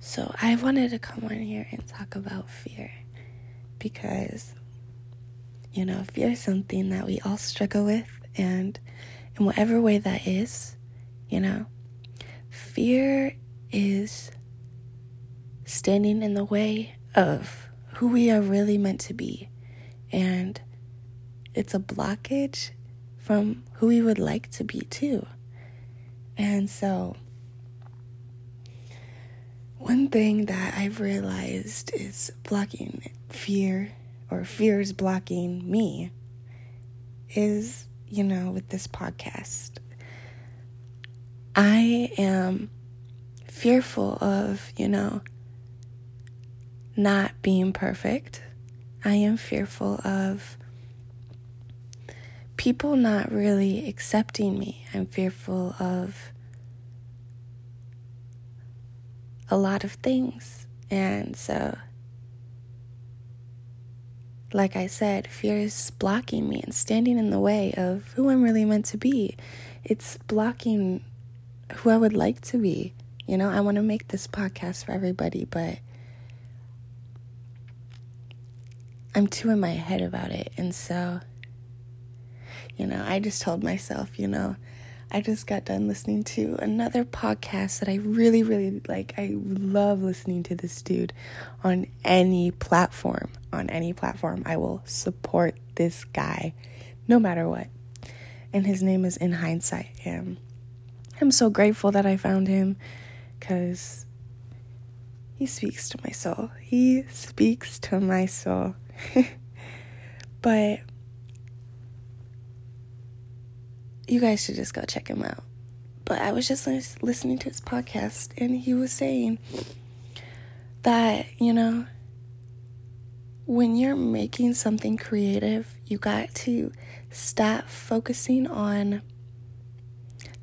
So I wanted to come on here and talk about fear because, you know, fear is something that we all struggle with, and in whatever way that is, you know, fear is standing in the way of who we are really meant to be. And it's a blockage from who we would like to be, too. And so, one thing that I've realized is blocking fear, or fears blocking me, is, you know, with this podcast. I am fearful of, you know, not being perfect. I am fearful of people not really accepting me. I'm fearful of a lot of things. And so, like I said, fear is blocking me and standing in the way of who I'm really meant to be. It's blocking who I would like to be. You know, I want to make this podcast for everybody, but I'm too in my head about it. And so, you know, I just told myself, you know, I just got done listening to another podcast that I really, really like. I love listening to this dude on any platform. On any platform, I will support this guy no matter what. And his name is In Hindsight. And I'm so grateful that I found him because he speaks to my soul. He speaks to my soul. but you guys should just go check him out. But I was just listening to his podcast, and he was saying that, you know, when you're making something creative, you got to stop focusing on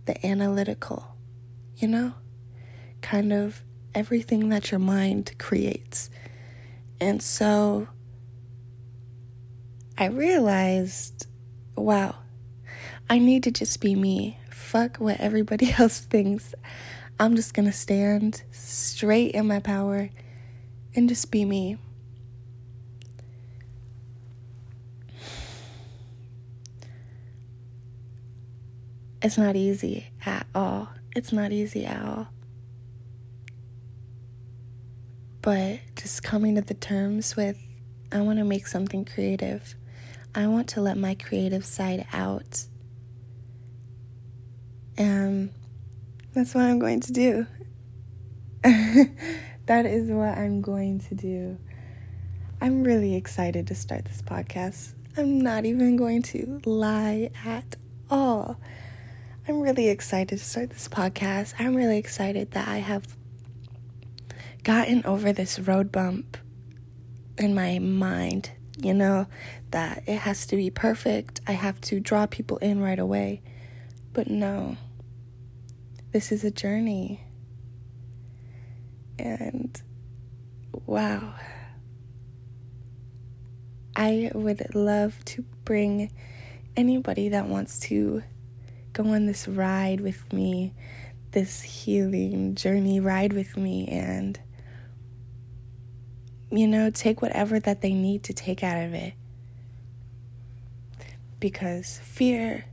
the analytical, you know, kind of everything that your mind creates. And so I realized, wow, I need to just be me. Fuck what everybody else thinks. I'm just gonna stand straight in my power and just be me. It's not easy at all. It's not easy at all. But just coming to the terms with, I want to make something creative. I want to let my creative side out. And that's what I'm going to do. that is what I'm going to do. I'm really excited to start this podcast. I'm not even going to lie at all. I'm really excited to start this podcast. I'm really excited that I have gotten over this road bump in my mind you know, that it has to be perfect. I have to draw people in right away. But no, this is a journey. And wow, I would love to bring anybody that wants to go on this ride with me, this healing journey ride with me, and you know, take whatever that they need to take out of it. Because fear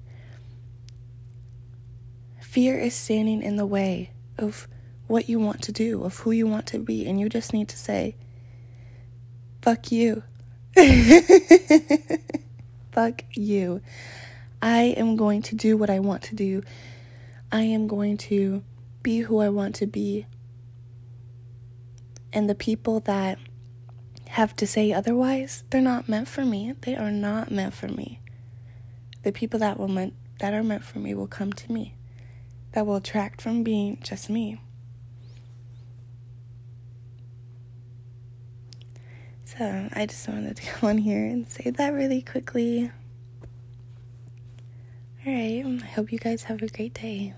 fear is standing in the way of what you want to do, of who you want to be, and you just need to say fuck you. fuck you. I am going to do what I want to do. I am going to be who I want to be. And the people that have to say otherwise, they're not meant for me. They are not meant for me. The people that will meant that are meant for me will come to me. That will attract from being just me. So I just wanted to come on here and say that really quickly. Alright, I hope you guys have a great day.